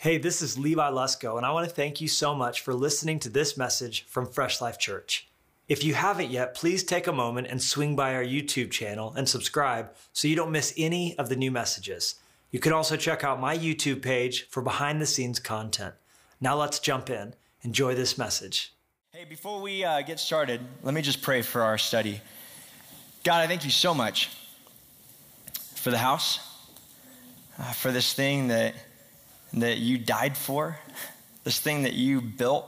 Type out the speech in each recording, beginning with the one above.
Hey, this is Levi Lusko, and I want to thank you so much for listening to this message from Fresh Life Church. If you haven't yet, please take a moment and swing by our YouTube channel and subscribe so you don't miss any of the new messages. You can also check out my YouTube page for behind the scenes content. Now let's jump in. Enjoy this message. Hey, before we uh, get started, let me just pray for our study. God, I thank you so much for the house, uh, for this thing that, that you died for, this thing that you built,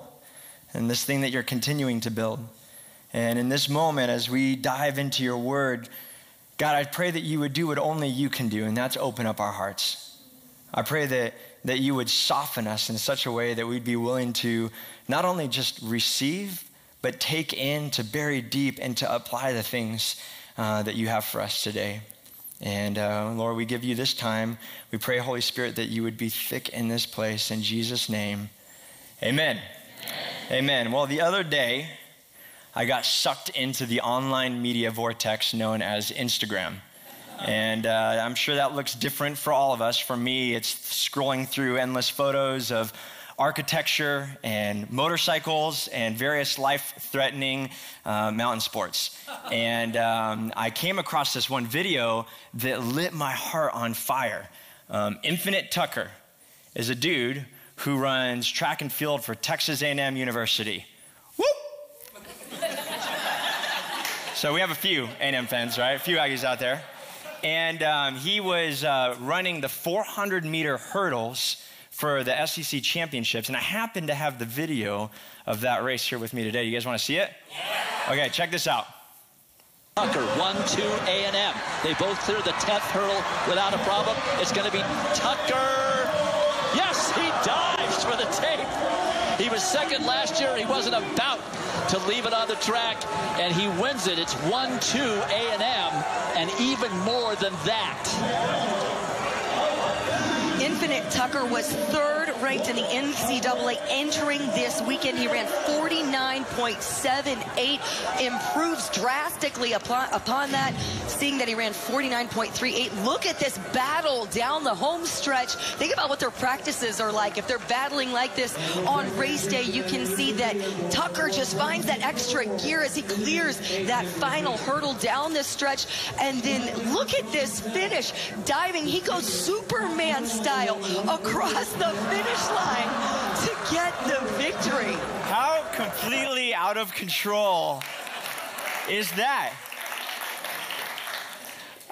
and this thing that you're continuing to build. And in this moment, as we dive into your word, God, I pray that you would do what only you can do, and that's open up our hearts. I pray that, that you would soften us in such a way that we'd be willing to not only just receive, but take in, to bury deep, and to apply the things uh, that you have for us today. And uh, Lord, we give you this time. We pray, Holy Spirit, that you would be thick in this place. In Jesus' name, amen. Amen. amen. Well, the other day, I got sucked into the online media vortex known as Instagram. And uh, I'm sure that looks different for all of us. For me, it's scrolling through endless photos of architecture and motorcycles and various life threatening uh, mountain sports. And um, I came across this one video that lit my heart on fire. Um, Infinite Tucker is a dude who runs track and field for Texas A&M University. So we have a few A&M fans, right? A few Aggies out there. And um, he was uh, running the 400 meter hurdles for the SEC championships. And I happen to have the video of that race here with me today. You guys want to see it? Yeah. Okay, check this out. Tucker, 1-2 A&M. They both clear the 10th hurdle without a problem. It's going to be Tucker. Yes, he dives for the tape. He was second last year. He wasn't about to leave it on the track, and he wins it. It's 1-2 A&M, and even more than that. Infinite Tucker was third ranked in the NCAA entering this weekend. He ran 49.78, improves drastically upon, upon that, seeing that he ran 49.38. Look at this battle down the home stretch. Think about what their practices are like. If they're battling like this on race day, you can see that Tucker just finds that extra gear as he clears that final hurdle down this stretch. And then look at this finish. Diving, he goes Superman style style across the finish line to get the victory. How completely out of control is that?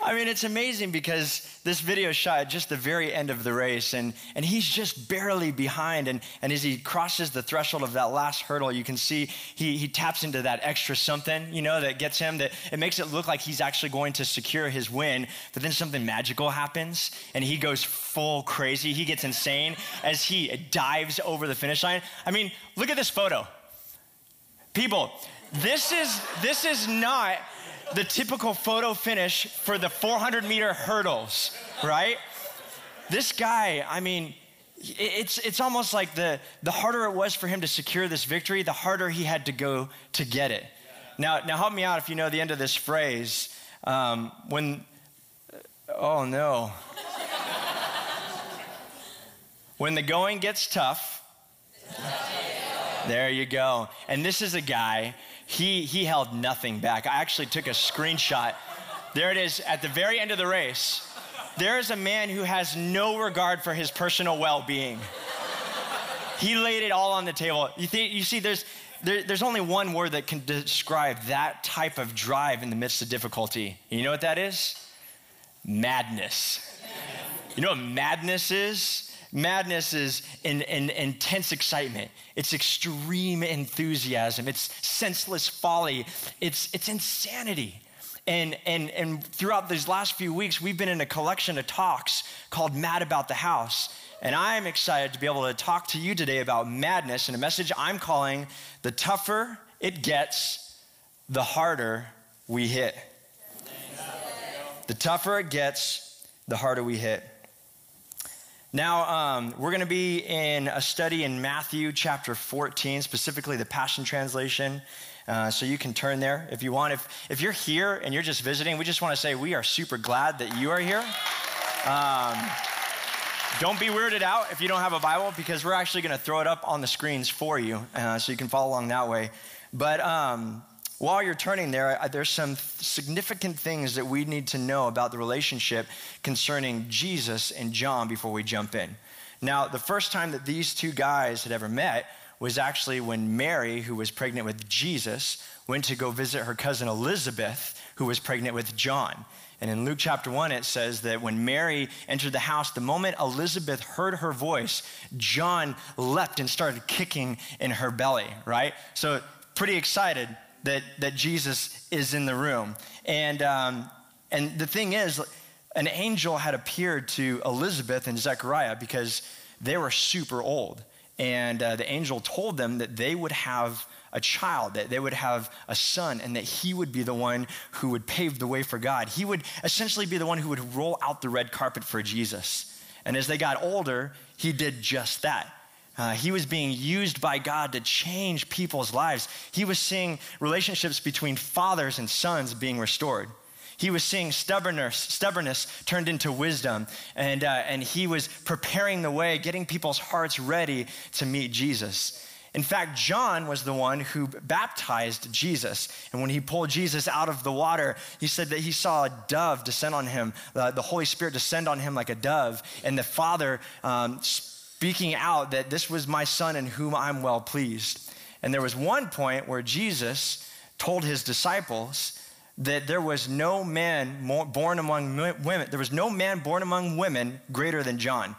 I mean, it's amazing because this video shot at just the very end of the race, and, and he's just barely behind. And, and as he crosses the threshold of that last hurdle, you can see he, he taps into that extra something, you know, that gets him, that it makes it look like he's actually going to secure his win. But then something magical happens, and he goes full crazy. He gets insane as he dives over the finish line. I mean, look at this photo. People, this is, this is not the typical photo finish for the 400 meter hurdles, right? This guy, I mean, it's, it's almost like the, the harder it was for him to secure this victory, the harder he had to go to get it. Now, now help me out if you know the end of this phrase. Um, when, oh no. when the going gets tough, there you go. And this is a guy he, he held nothing back. I actually took a screenshot. There it is at the very end of the race. There is a man who has no regard for his personal well being. He laid it all on the table. You, think, you see, there's, there, there's only one word that can describe that type of drive in the midst of difficulty. You know what that is? Madness. You know what madness is? Madness is in, intense excitement. It's extreme enthusiasm. It's senseless folly. It's, it's insanity. And, and, and throughout these last few weeks, we've been in a collection of talks called Mad About the House. And I'm excited to be able to talk to you today about madness and a message I'm calling The Tougher It Gets, the Harder We Hit. The tougher it gets, the harder we hit. Now, um, we're going to be in a study in Matthew chapter 14, specifically the Passion Translation. Uh, so you can turn there if you want. If, if you're here and you're just visiting, we just want to say we are super glad that you are here. Um, don't be weirded out if you don't have a Bible because we're actually going to throw it up on the screens for you uh, so you can follow along that way. But um, while you're turning there, there's some significant things that we need to know about the relationship concerning Jesus and John before we jump in. Now, the first time that these two guys had ever met was actually when Mary, who was pregnant with Jesus, went to go visit her cousin Elizabeth, who was pregnant with John. And in Luke chapter 1, it says that when Mary entered the house, the moment Elizabeth heard her voice, John leapt and started kicking in her belly, right? So, pretty excited that, that Jesus is in the room. And, um, and the thing is, an angel had appeared to Elizabeth and Zechariah because they were super old. And uh, the angel told them that they would have a child, that they would have a son, and that he would be the one who would pave the way for God. He would essentially be the one who would roll out the red carpet for Jesus. And as they got older, he did just that. Uh, he was being used by God to change people's lives. He was seeing relationships between fathers and sons being restored. He was seeing stubbornness, stubbornness turned into wisdom, and, uh, and he was preparing the way, getting people's hearts ready to meet Jesus. In fact, John was the one who baptized Jesus. And when he pulled Jesus out of the water, he said that he saw a dove descend on him, uh, the Holy Spirit descend on him like a dove, and the Father um, speaking out that this was my son in whom I'm well pleased. And there was one point where Jesus told his disciples that there was no man born among women, there was no man born among women greater than John.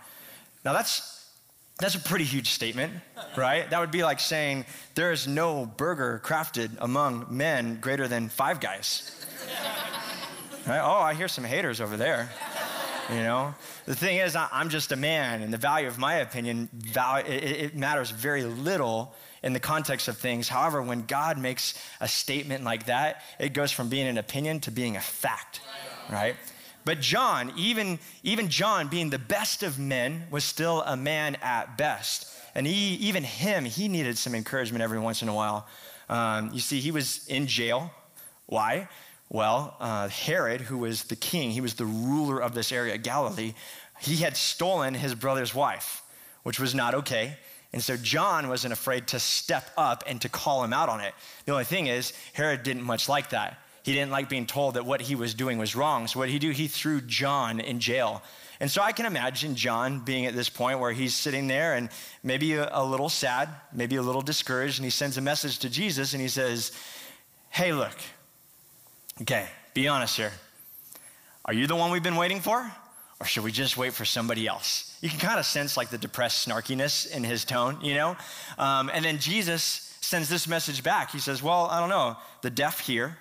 Now that's that's a pretty huge statement, right? That would be like saying there is no burger crafted among men greater than five guys. Right? Oh, I hear some haters over there. You know, the thing is, I'm just a man, and the value of my opinion, it matters very little in the context of things. However, when God makes a statement like that, it goes from being an opinion to being a fact, right? But John, even, even John being the best of men, was still a man at best. And he, even him, he needed some encouragement every once in a while. Um, you see, he was in jail. Why? Well, uh, Herod, who was the king, he was the ruler of this area, Galilee, he had stolen his brother's wife, which was not okay. And so John wasn't afraid to step up and to call him out on it. The only thing is, Herod didn't much like that. He didn't like being told that what he was doing was wrong. So what did he do? He threw John in jail. And so I can imagine John being at this point where he's sitting there and maybe a, a little sad, maybe a little discouraged, and he sends a message to Jesus and he says, Hey, look, okay, be honest here. Are you the one we've been waiting for? Or should we just wait for somebody else? You can kind of sense like the depressed snarkiness in his tone, you know? Um, and then Jesus sends this message back. He says, Well, I don't know. The deaf hear,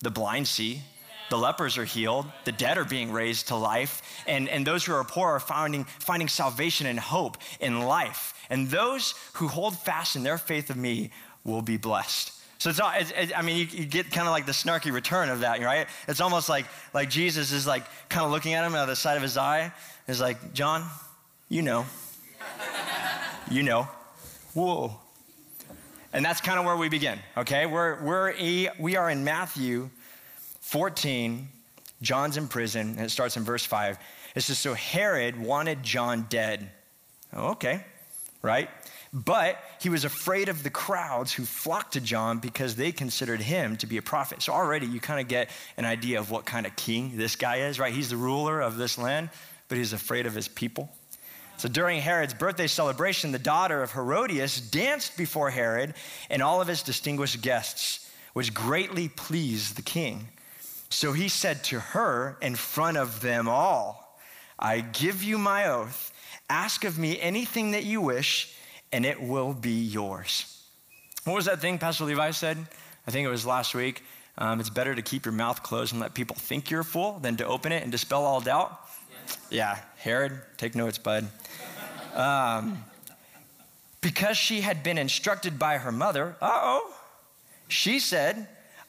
the blind see, the lepers are healed, the dead are being raised to life, and, and those who are poor are finding, finding salvation and hope in life. And those who hold fast in their faith of me will be blessed. So it's, it's, it's I mean, you, you get kind of like the snarky return of that, right? It's almost like, like Jesus is like kind of looking at him out of the side of his eye. Is like, John, you know. you know. Whoa. And that's kind of where we begin, okay? We're, we're a, we are in Matthew 14. John's in prison, and it starts in verse 5. It says, So Herod wanted John dead. Oh, okay, right? But he was afraid of the crowds who flocked to John because they considered him to be a prophet. So already you kind of get an idea of what kind of king this guy is, right? He's the ruler of this land, but he's afraid of his people. So during Herod's birthday celebration, the daughter of Herodias danced before Herod and all of his distinguished guests, which greatly pleased the king. So he said to her in front of them all, I give you my oath, ask of me anything that you wish, and it will be yours. What was that thing Pastor Levi said? I think it was last week. Um, it's better to keep your mouth closed and let people think you're a fool than to open it and dispel all doubt. Yeah, Herod, take notes, bud. Um, because she had been instructed by her mother, uh oh, she said,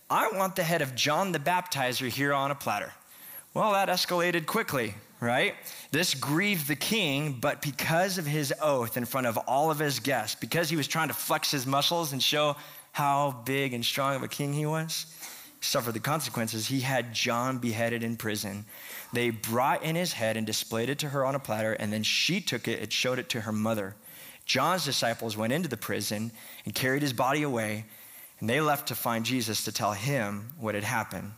I want the head of John the Baptizer here on a platter. Well, that escalated quickly, right? This grieved the king, but because of his oath in front of all of his guests, because he was trying to flex his muscles and show how big and strong of a king he was, suffered the consequences, he had John beheaded in prison. They brought in his head and displayed it to her on a platter, and then she took it and showed it to her mother. John's disciples went into the prison and carried his body away, and they left to find Jesus to tell him what had happened.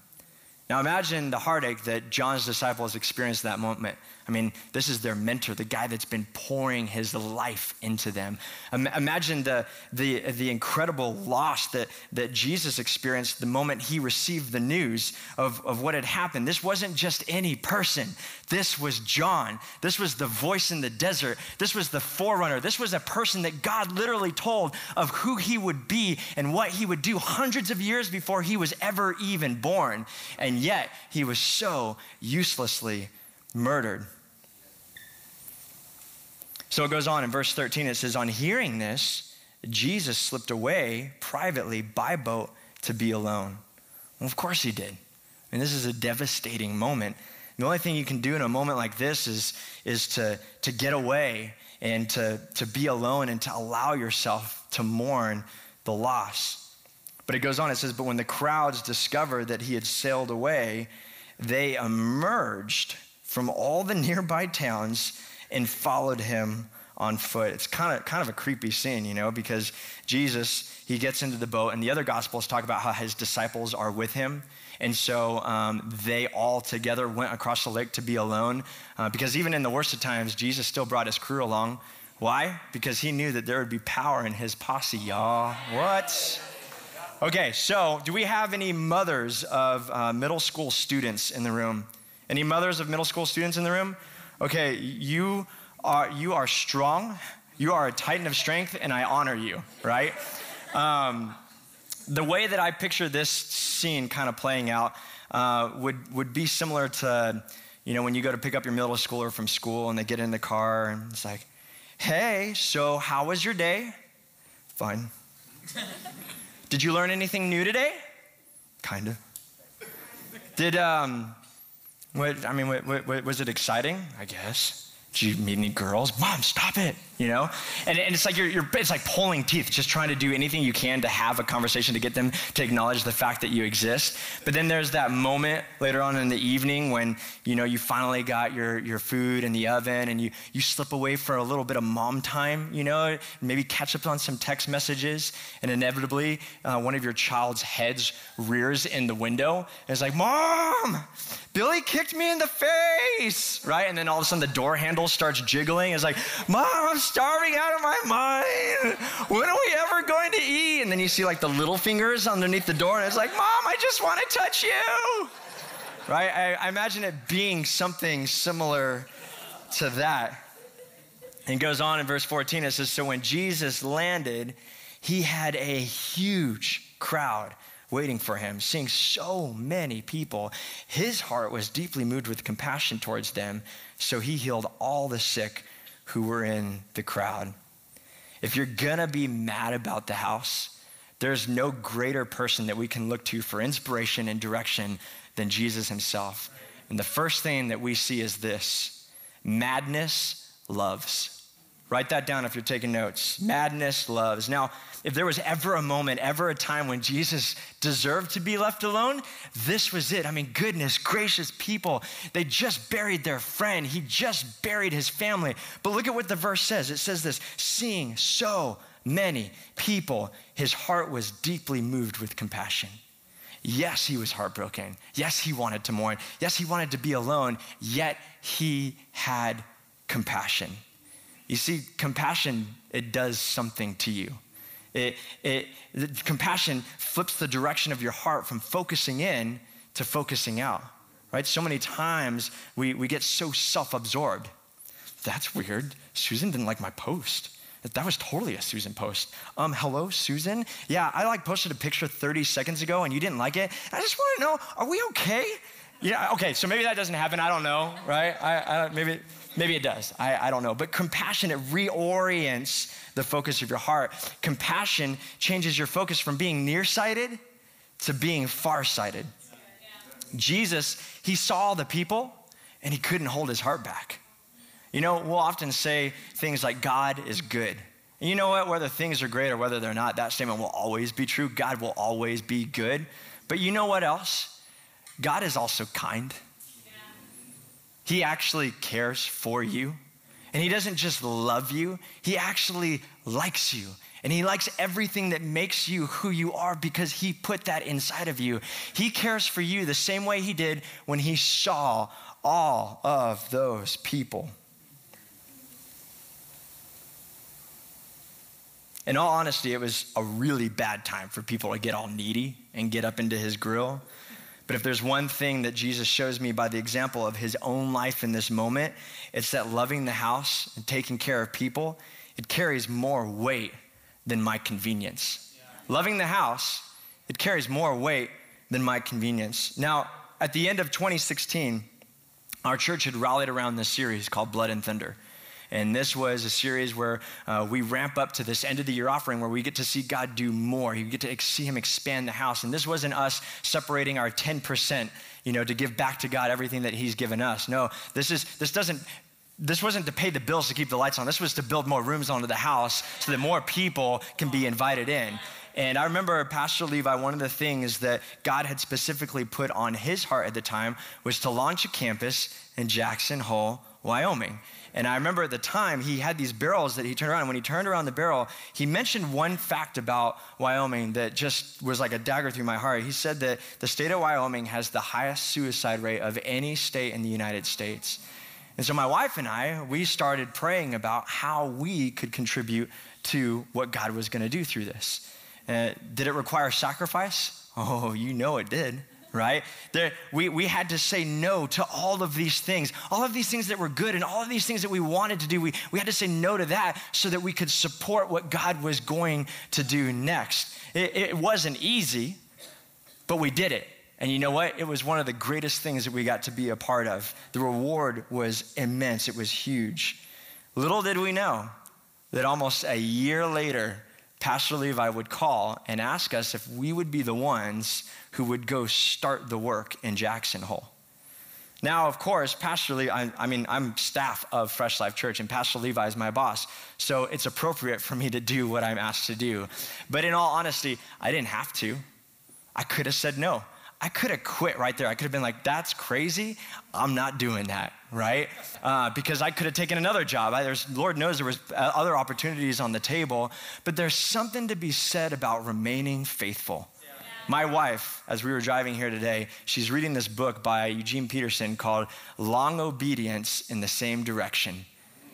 Now imagine the heartache that John's disciples experienced that moment. I mean, this is their mentor, the guy that's been pouring his life into them. Imagine the, the, the incredible loss that, that Jesus experienced the moment he received the news of, of what had happened. This wasn't just any person, this was John. This was the voice in the desert. This was the forerunner. This was a person that God literally told of who he would be and what he would do hundreds of years before he was ever even born. And yet, he was so uselessly murdered. So it goes on in verse 13, it says, On hearing this, Jesus slipped away privately by boat to be alone. Well, of course he did. I mean, this is a devastating moment. The only thing you can do in a moment like this is, is to, to get away and to, to be alone and to allow yourself to mourn the loss. But it goes on, it says, But when the crowds discovered that he had sailed away, they emerged from all the nearby towns and followed him on foot. It's kind of kind of a creepy scene, you know, because Jesus he gets into the boat, and the other gospels talk about how his disciples are with him, and so um, they all together went across the lake to be alone. Uh, because even in the worst of times, Jesus still brought his crew along. Why? Because he knew that there would be power in his posse, y'all. What? Okay, so do we have any mothers of uh, middle school students in the room? Any mothers of middle school students in the room? Okay, you are, you are strong, you are a titan of strength, and I honor you, right? Um, the way that I picture this scene kind of playing out uh, would, would be similar to, you know, when you go to pick up your middle schooler from school and they get in the car and it's like, hey, so how was your day? Fine. Did you learn anything new today? Kind of. Did, um, what, I mean, what, what, was it exciting? I guess. Did you meet any girls? Mom, stop it. You know? And, and it's like you're, you're, it's like pulling teeth, just trying to do anything you can to have a conversation to get them to acknowledge the fact that you exist. But then there's that moment later on in the evening when, you know, you finally got your, your food in the oven and you, you slip away for a little bit of mom time, you know, maybe catch up on some text messages. And inevitably, uh, one of your child's heads rears in the window. And it's like, Mom, Billy kicked me in the face, right? And then all of a sudden the door handle starts jiggling. It's like, Mom, I'm starving out of my mind. When are we ever going to eat? And then you see like the little fingers underneath the door, and it's like, Mom, I just want to touch you, right? I, I imagine it being something similar to that. And goes on in verse 14, it says, So when Jesus landed, he had a huge crowd waiting for him, seeing so many people. His heart was deeply moved with compassion towards them, so he healed all the sick who were in the crowd. If you're gonna be mad about the house, there's no greater person that we can look to for inspiration and direction than Jesus himself. And the first thing that we see is this madness loves. Write that down if you're taking notes. Madness loves. Now, if there was ever a moment, ever a time when Jesus deserved to be left alone, this was it. I mean, goodness gracious people, they just buried their friend. He just buried his family. But look at what the verse says it says this seeing so many people, his heart was deeply moved with compassion. Yes, he was heartbroken. Yes, he wanted to mourn. Yes, he wanted to be alone, yet he had compassion. You see, compassion, it does something to you. It, it, compassion flips the direction of your heart from focusing in to focusing out, right? So many times we, we get so self absorbed. That's weird. Susan didn't like my post. That was totally a Susan post. Um, hello, Susan? Yeah, I like posted a picture 30 seconds ago and you didn't like it. I just want to know, are we okay? Yeah, okay, so maybe that doesn't happen. I don't know, right? I, I maybe, maybe it does. I, I don't know. But compassion, it reorients the focus of your heart. Compassion changes your focus from being nearsighted to being farsighted. Jesus, he saw the people and he couldn't hold his heart back. You know, we'll often say things like, God is good. And you know what? Whether things are great or whether they're not, that statement will always be true. God will always be good. But you know what else? God is also kind. He actually cares for you. And He doesn't just love you, He actually likes you. And He likes everything that makes you who you are because He put that inside of you. He cares for you the same way He did when He saw all of those people. In all honesty, it was a really bad time for people to get all needy and get up into His grill. But if there's one thing that Jesus shows me by the example of his own life in this moment, it's that loving the house and taking care of people, it carries more weight than my convenience. Yeah. Loving the house, it carries more weight than my convenience. Now, at the end of 2016, our church had rallied around this series called Blood and Thunder. And this was a series where uh, we ramp up to this end of the year offering where we get to see God do more. You get to see Him expand the house. And this wasn't us separating our 10%, you know, to give back to God everything that He's given us. No, this is this doesn't this wasn't to pay the bills to keep the lights on. This was to build more rooms onto the house so that more people can be invited in. And I remember Pastor Levi, one of the things that God had specifically put on his heart at the time was to launch a campus in Jackson Hole, Wyoming. And I remember at the time he had these barrels that he turned around. And when he turned around the barrel, he mentioned one fact about Wyoming that just was like a dagger through my heart. He said that the state of Wyoming has the highest suicide rate of any state in the United States. And so my wife and I, we started praying about how we could contribute to what God was going to do through this. Uh, did it require sacrifice? Oh, you know it did right? There, we, we had to say no to all of these things, all of these things that were good and all of these things that we wanted to do. We, we had to say no to that so that we could support what God was going to do next. It, it wasn't easy, but we did it. And you know what? It was one of the greatest things that we got to be a part of. The reward was immense, it was huge. Little did we know that almost a year later, Pastor Levi would call and ask us if we would be the ones who would go start the work in Jackson Hole. Now, of course, Pastor Levi, I, I, mean, I'm staff of Fresh Life Church, and Pastor Levi is my boss, so it's appropriate for me to do what I'm asked to do. But in all honesty, I didn't have to. I could have said no. I could have quit right there. I could have been like, that's crazy. I'm not doing that, right? Uh, because I could have taken another job. I, there's, Lord knows there was uh, other opportunities on the table, but there's something to be said about remaining faithful. My wife, as we were driving here today, she's reading this book by Eugene Peterson called Long Obedience in the Same Direction.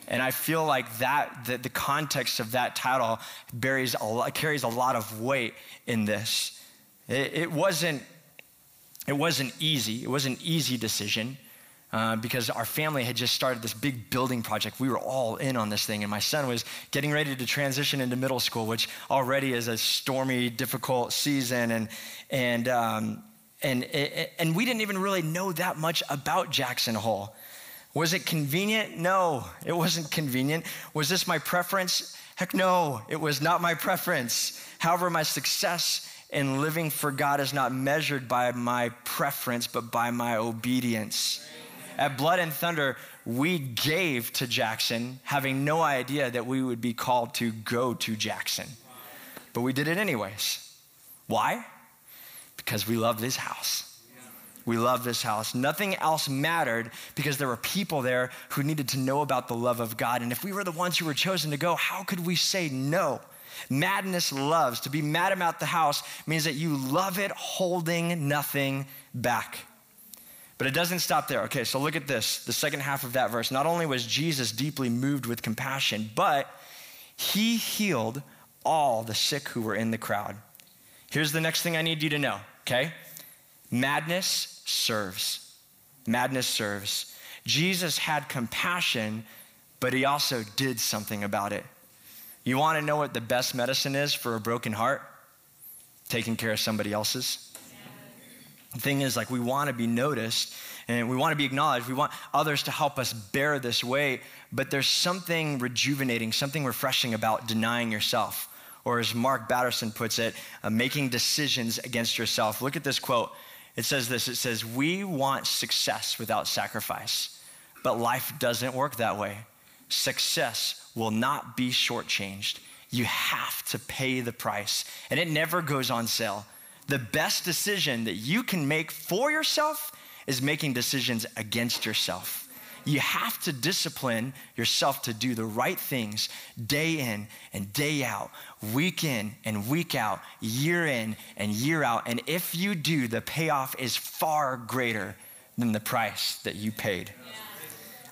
And I feel like that, the, the context of that title carries a, carries a lot of weight in this. It, it wasn't it wasn't easy. It was an easy decision uh, because our family had just started this big building project. We were all in on this thing, and my son was getting ready to transition into middle school, which already is a stormy, difficult season. And, and, um, and, and we didn't even really know that much about Jackson Hole. Was it convenient? No, it wasn't convenient. Was this my preference? Heck no, it was not my preference. However, my success and living for God is not measured by my preference, but by my obedience. At Blood and Thunder, we gave to Jackson, having no idea that we would be called to go to Jackson. But we did it anyways. Why? Because we love this house. We love this house. Nothing else mattered because there were people there who needed to know about the love of God. And if we were the ones who were chosen to go, how could we say no? Madness loves. To be mad about the house means that you love it holding nothing back. But it doesn't stop there. Okay, so look at this. The second half of that verse. Not only was Jesus deeply moved with compassion, but he healed all the sick who were in the crowd. Here's the next thing I need you to know, okay? Madness serves. Madness serves. Jesus had compassion, but he also did something about it. You want to know what the best medicine is for a broken heart? Taking care of somebody else's. The thing is, like, we want to be noticed and we want to be acknowledged. We want others to help us bear this weight, but there's something rejuvenating, something refreshing about denying yourself. Or, as Mark Batterson puts it, uh, making decisions against yourself. Look at this quote. It says this it says, We want success without sacrifice, but life doesn't work that way. Success will not be shortchanged. You have to pay the price, and it never goes on sale. The best decision that you can make for yourself is making decisions against yourself. You have to discipline yourself to do the right things day in and day out, week in and week out, year in and year out. And if you do, the payoff is far greater than the price that you paid.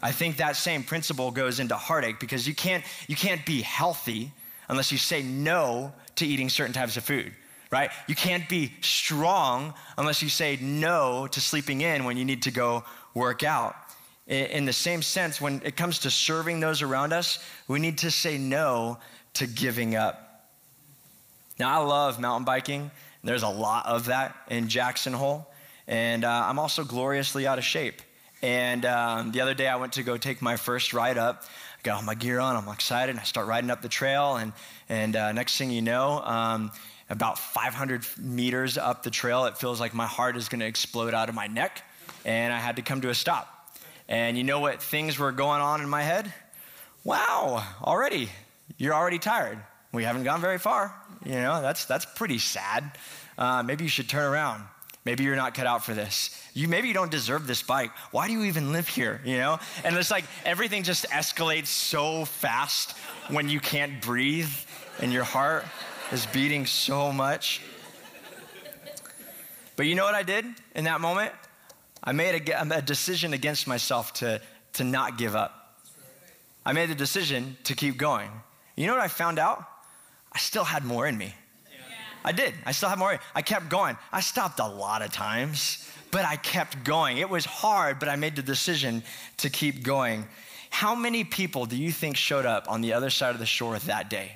I think that same principle goes into heartache because you can't, you can't be healthy unless you say no to eating certain types of food right? You can't be strong unless you say no to sleeping in when you need to go work out. In the same sense, when it comes to serving those around us, we need to say no to giving up. Now, I love mountain biking. There's a lot of that in Jackson Hole. And uh, I'm also gloriously out of shape. And um, the other day, I went to go take my first ride up. I got all my gear on. I'm excited. And I start riding up the trail. And, and uh, next thing you know, um, about 500 meters up the trail, it feels like my heart is going to explode out of my neck. And I had to come to a stop. And you know what things were going on in my head? Wow, already, you're already tired. We haven't gone very far. You know, that's, that's pretty sad. Uh, maybe you should turn around. Maybe you're not cut out for this. You maybe you don't deserve this bike. Why do you even live here? You know? And it's like everything just escalates so fast when you can't breathe and your heart is beating so much. But you know what I did in that moment? I made a, a decision against myself to, to not give up. I made the decision to keep going. You know what I found out? I still had more in me. I did. I still have more. I kept going. I stopped a lot of times, but I kept going. It was hard, but I made the decision to keep going. How many people do you think showed up on the other side of the shore that day?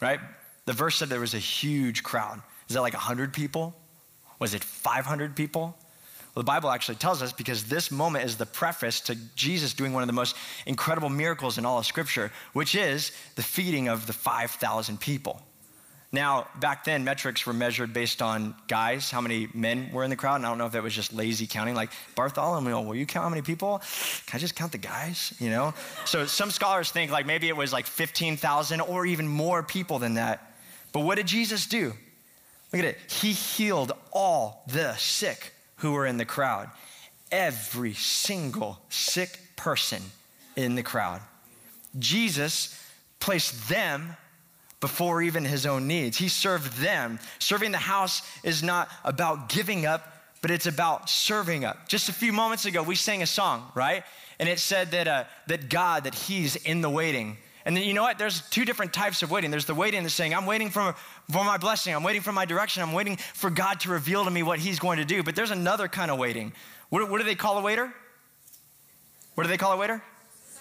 Right? The verse said there was a huge crowd. Is that like 100 people? Was it 500 people? Well, the Bible actually tells us because this moment is the preface to Jesus doing one of the most incredible miracles in all of Scripture, which is the feeding of the 5,000 people. Now, back then, metrics were measured based on guys, how many men were in the crowd. And I don't know if that was just lazy counting, like Bartholomew, will you count how many people? Can I just count the guys? You know? So some scholars think like maybe it was like 15,000 or even more people than that. But what did Jesus do? Look at it. He healed all the sick who were in the crowd. Every single sick person in the crowd. Jesus placed them before even his own needs. He served them. Serving the house is not about giving up, but it's about serving up. Just a few moments ago, we sang a song, right? And it said that, uh, that God, that He's in the waiting. And then you know what? There's two different types of waiting. There's the waiting that's saying, I'm waiting for, for my blessing. I'm waiting for my direction. I'm waiting for God to reveal to me what He's going to do. But there's another kind of waiting. What, what do they call a waiter? What do they call a waiter?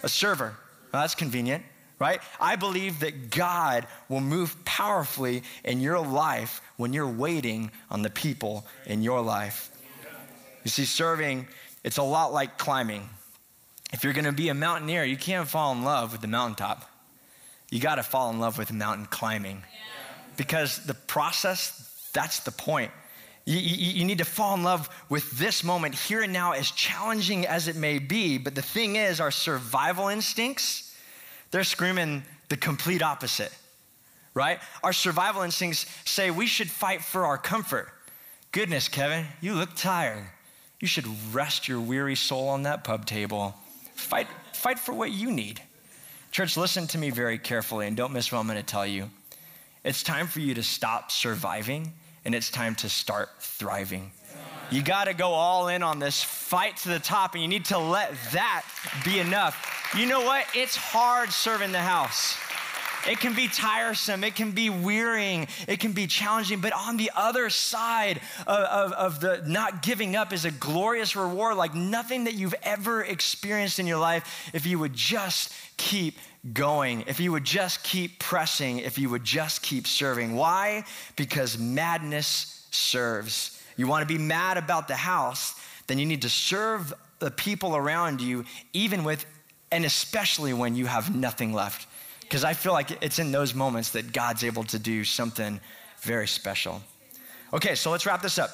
A server. Well, that's convenient, right? I believe that God will move powerfully in your life when you're waiting on the people in your life. You see, serving, it's a lot like climbing. If you're to be a mountaineer, you can't fall in love with the mountaintop you got to fall in love with mountain climbing because the process, that's the point. You, you, you, need to fall in love with this moment here and now, as challenging as it may be. But the thing is, our survival instincts, they're screaming the complete opposite, right? Our survival instincts say we should fight for our comfort. Goodness, Kevin, you look tired. You should rest your weary soul on that pub table. Fight, fight for what you need. Church, listen to me very carefully and don't miss what I'm going to tell you. It's time for you to stop surviving and it's time to start thriving. You got to go all in on this fight to the top, and you need to let that be enough. You know what? It's hard serving the house. It can be tiresome, it can be wearying, it can be challenging, but on the other side of, of, of, the not giving up is a glorious reward like nothing that you've ever experienced in your life if you would just keep going, if you would just keep pressing, if you would just keep serving. Why? Because madness serves. You want to be mad about the house, then you need to serve the people around you, even with and especially when you have nothing left. Because I feel like it's in those moments that God's able to do something very special. Okay, so let's wrap this up.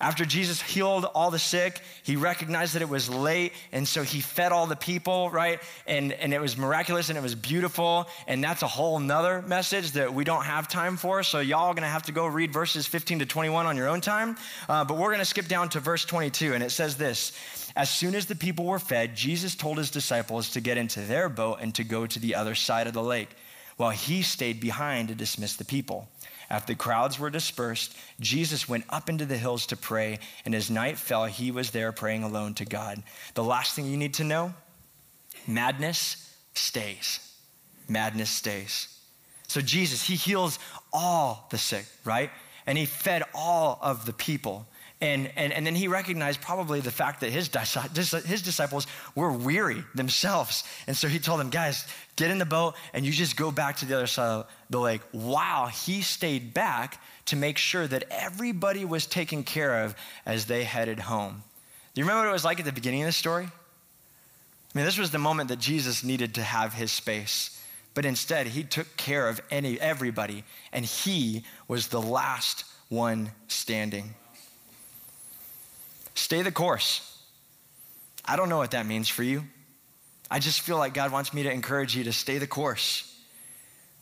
After Jesus healed all the sick, he recognized that it was late, and so he fed all the people, right? And, and it was miraculous and it was beautiful. And that's a whole nother message that we don't have time for. So, y'all are gonna have to go read verses 15 to 21 on your own time. Uh, but we're gonna skip down to verse 22, and it says this As soon as the people were fed, Jesus told his disciples to get into their boat and to go to the other side of the lake, while he stayed behind to dismiss the people. After the crowds were dispersed, Jesus went up into the hills to pray, and as night fell, he was there praying alone to God. The last thing you need to know madness stays. Madness stays. So, Jesus, he heals all the sick, right? And he fed all of the people. And, and, and then he recognized probably the fact that his, his disciples were weary themselves. And so he told them, guys, get in the boat and you just go back to the other side of the lake. Wow, he stayed back to make sure that everybody was taken care of as they headed home. Do you remember what it was like at the beginning of the story? I mean, this was the moment that Jesus needed to have his space. But instead, he took care of any, everybody, and he was the last one standing. Stay the course. I don't know what that means for you. I just feel like God wants me to encourage you to stay the course.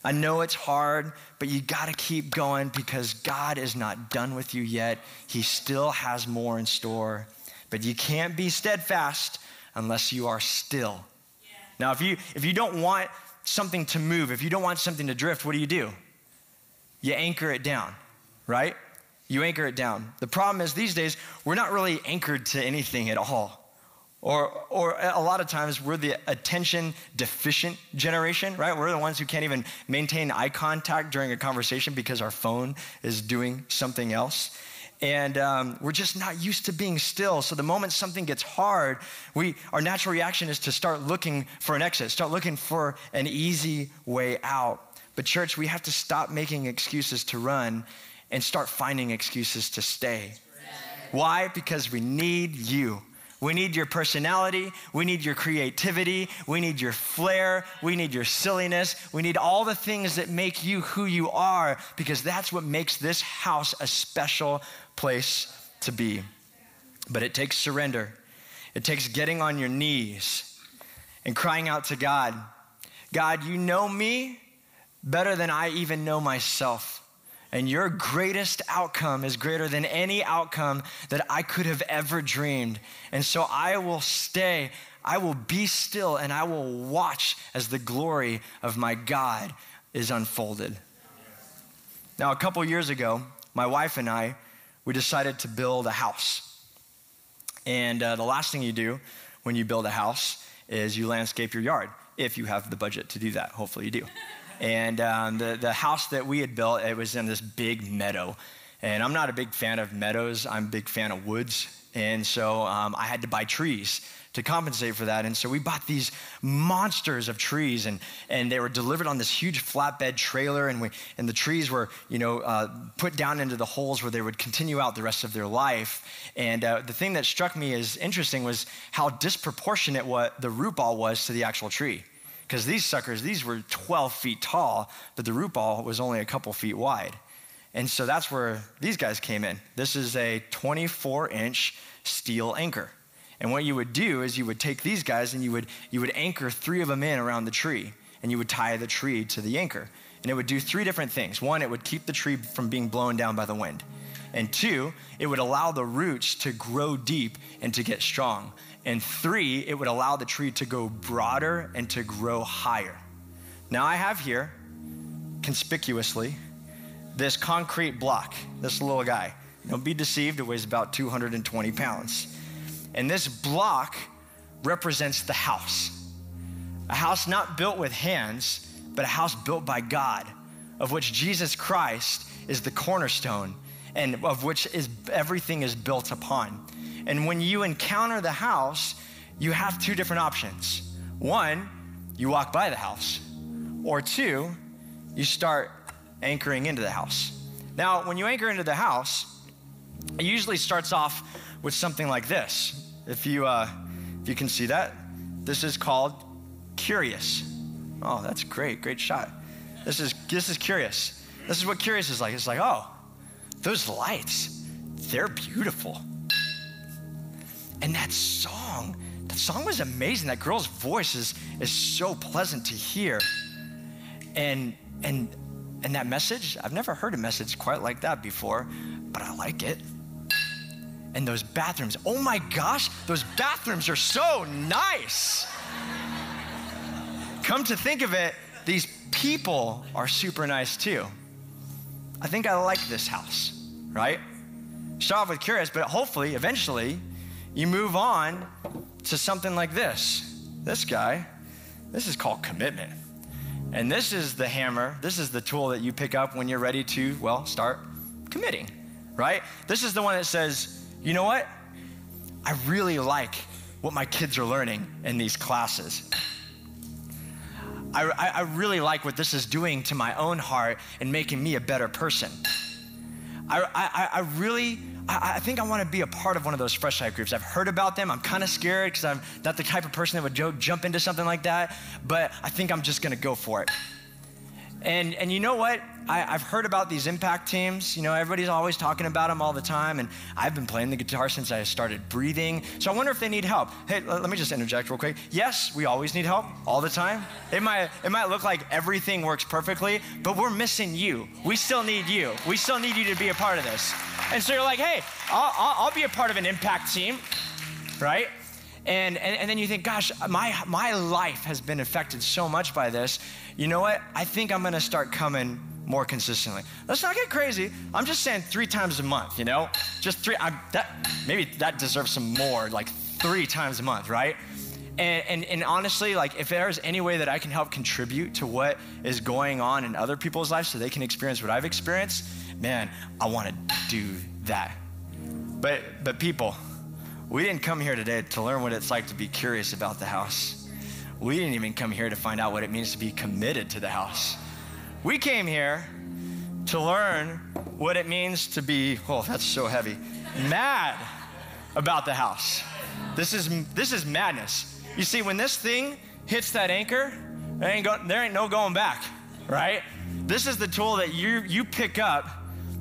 I know it's hard, but you got to keep going because God is not done with you yet. He still has more in store. But you can't be steadfast unless you are still. Yeah. Now, if you if you don't want something to move, if you don't want something to drift, what do you do? You anchor it down, right? You anchor it down. The problem is these days, we're not really anchored to anything at all. Or, or a lot of times we're the attention deficient generation, right? We're the ones who can't even maintain eye contact during a conversation because our phone is doing something else. And um, we're just not used to being still. So the moment something gets hard, we, our natural reaction is to start looking for an exit, start looking for an easy way out. But, church, we have to stop making excuses to run and start finding excuses to stay. Why? Because we need you. We need your personality. We need your creativity. We need your flair. We need your silliness. We need all the things that make you who you are because that's what makes this house a special place to be. But it takes surrender, it takes getting on your knees and crying out to God God, you know me better than I even know myself. And your greatest outcome is greater than any outcome that I could have ever dreamed. And so I will stay, I will be still, and I will watch as the glory of my God is unfolded. Now, a couple years ago, my wife and I, we decided to build a house. And uh, the last thing you do when you build a house is you landscape your yard, if you have the budget to do that. Hopefully, you do. And um, the, the house that we had built, it was in this big meadow. And I'm not a big fan of meadows, I'm a big fan of woods. And so um, I had to buy trees to compensate for that. And so we bought these monsters of trees, and, and they were delivered on this huge flatbed trailer. And, we, and the trees were, you know, uh, put down into the holes where they would continue out the rest of their life. And uh, the thing that struck me as interesting was how disproportionate what the root ball was to the actual tree because these suckers, these were 12 feet tall, but the root ball was only a couple feet wide. And so that's where these guys came in. This is a 24 inch steel anchor. And what you would do is you would take these guys and you would, you would anchor three of them in around the tree, and you would tie the tree to the anchor. And it would do three different things. One, it would keep the tree from being blown down by the wind. And two, it would allow the roots to grow deep and to get strong. And three, it would allow the tree to go broader and to grow higher. Now, I have here, conspicuously, this concrete block, this little guy. Don't be deceived, it weighs about 220 pounds. And this block represents the house. A house not built with hands, but a house built by God, of which Jesus Christ is the cornerstone and of which is everything is built upon. And when you encounter the house, you have two different options. One, you walk by the house, or two, you start anchoring into the house. Now, when you anchor into the house, it usually starts off with something like this. If you, uh, if you can see that, this is called curious. Oh, that's great, great shot. This is, this is curious. This is what curious is like. It's like, oh, those lights, they're beautiful beautiful. And that song, that song was amazing. That girl's voice is, is so pleasant to hear. And and and that message, I've never heard a message quite like that before, but I like it. And those bathrooms, oh my gosh, those bathrooms are so nice. Come to think of it, these people are super nice too. I think I like this house, right? Start off with curious, but hopefully, eventually, you move on to something like this. This guy, this is called commitment. And this is the hammer, this is the tool that you pick up when you're ready to, well, start committing, right? This is the one that says, you know what? I really like what my kids are learning in these classes. I, I, really like what this is doing to my own heart and making me a better person. I, I, I really, I, I think I want to be a part of one of those fresh life groups. I've heard about them. I'm kind of scared because I'm not the type of person that would jump into something like that, but I think I'm just going to go for it. And, and you know what? I, have heard about these impact teams. You know, everybody's always talking about them all the time. And I've been playing the guitar since I started breathing. So I wonder if they need help. Hey, let me just interject real quick. Yes, we always need help all the time. It might, it might look like everything works perfectly, but we're missing you. We still need you. We still need you to be a part of this. And so you're like, hey, I'll, I'll, I'll be a part of an impact team, right? And, and, and, then you think, gosh, my, my life has been affected so much by this. You know what? I think I'm going to start coming more consistently. Let's not get crazy. I'm just saying three times a month, you know? Just three. I, that, maybe that deserves some more, like three times a month, right? And, and, and, honestly, like if there's any way that I can help contribute to what is going on in other people's lives so they can experience what I've experienced, man, I want to do that. But, but people, we didn't come here today to learn what it's like to be curious about the house. We didn't even come here to find out what it means to be committed to the house. We came here to learn what it means to be, oh, that's so heavy, mad about the house. This is, this is madness. You see, when this thing hits that anchor, there ain't, go, there ain't no going back, right? This is the tool that you, you pick up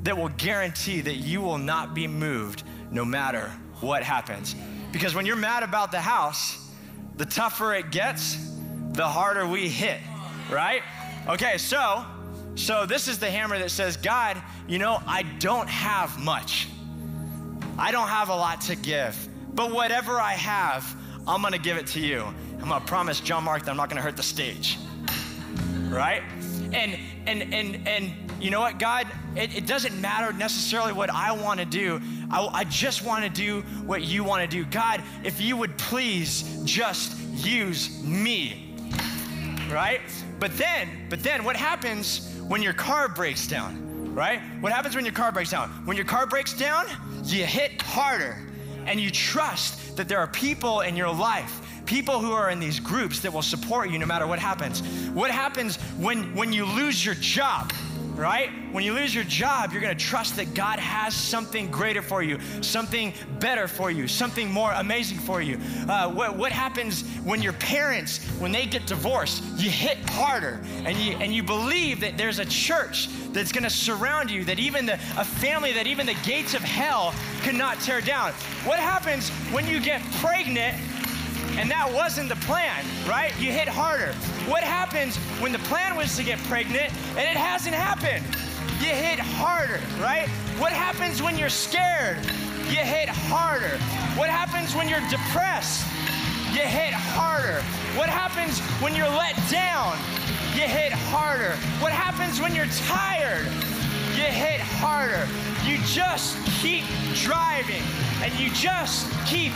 that will guarantee that you will not be moved no matter what happens. Because when you're mad about the house, the tougher it gets, the harder we hit, right? Okay, so so this is the hammer that says, God, you know, I don't have much. I don't have a lot to give. But whatever I have, I'm gonna give it to you. I'm gonna promise John Mark that I'm not gonna hurt the stage. Right? And and and and you know what, God, it, it doesn't matter necessarily what I wanna do. I, I just wanna do what you wanna do. God, if you would please just use me. Right? But then, but then what happens when your car breaks down, right? What happens when your car breaks down? When your car breaks down, you hit harder and you trust that there are people in your life people who are in these groups that will support you no matter what happens. What happens when, when you lose your job? Right? When you lose your job, you're gonna trust that God has something greater for you, something better for you, something more amazing for you. Uh, what, what happens when your parents, when they get divorced, you hit harder and you, and you believe that there's a church that's gonna surround you, that even the, a family that even the gates of hell cannot tear down. What happens when you get pregnant and that wasn't the plan, right? You hit harder. What happens when the plan was to get pregnant and it hasn't happened? You hit harder, right? What happens when you're scared? You hit harder. What happens when you're depressed? You hit harder. What happens when you're let down? You hit harder. What happens when you're tired? You hit harder. You just keep driving and you just keep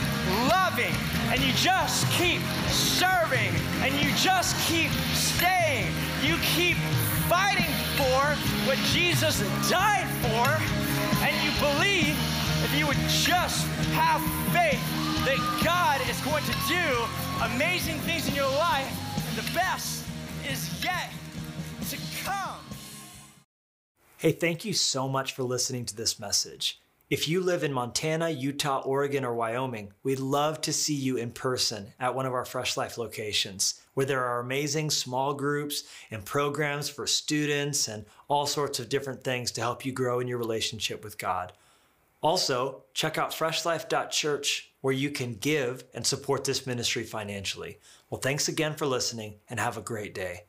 loving and you just keep serving and you just keep staying. You keep fighting for what Jesus died for, and you believe if you would just have faith that God is going to do amazing things in your life, and the best is yet to come. Hey, thank you so much for listening to this message. If you live in Montana, Utah, Oregon, or Wyoming, we'd love to see you in person at one of our Fresh Life locations, where there are amazing small groups and programs for students and all sorts of different things to help you grow in your relationship with God. Also, check out freshlife.church where you can give and support this ministry financially. Well, thanks again for listening and have a great day.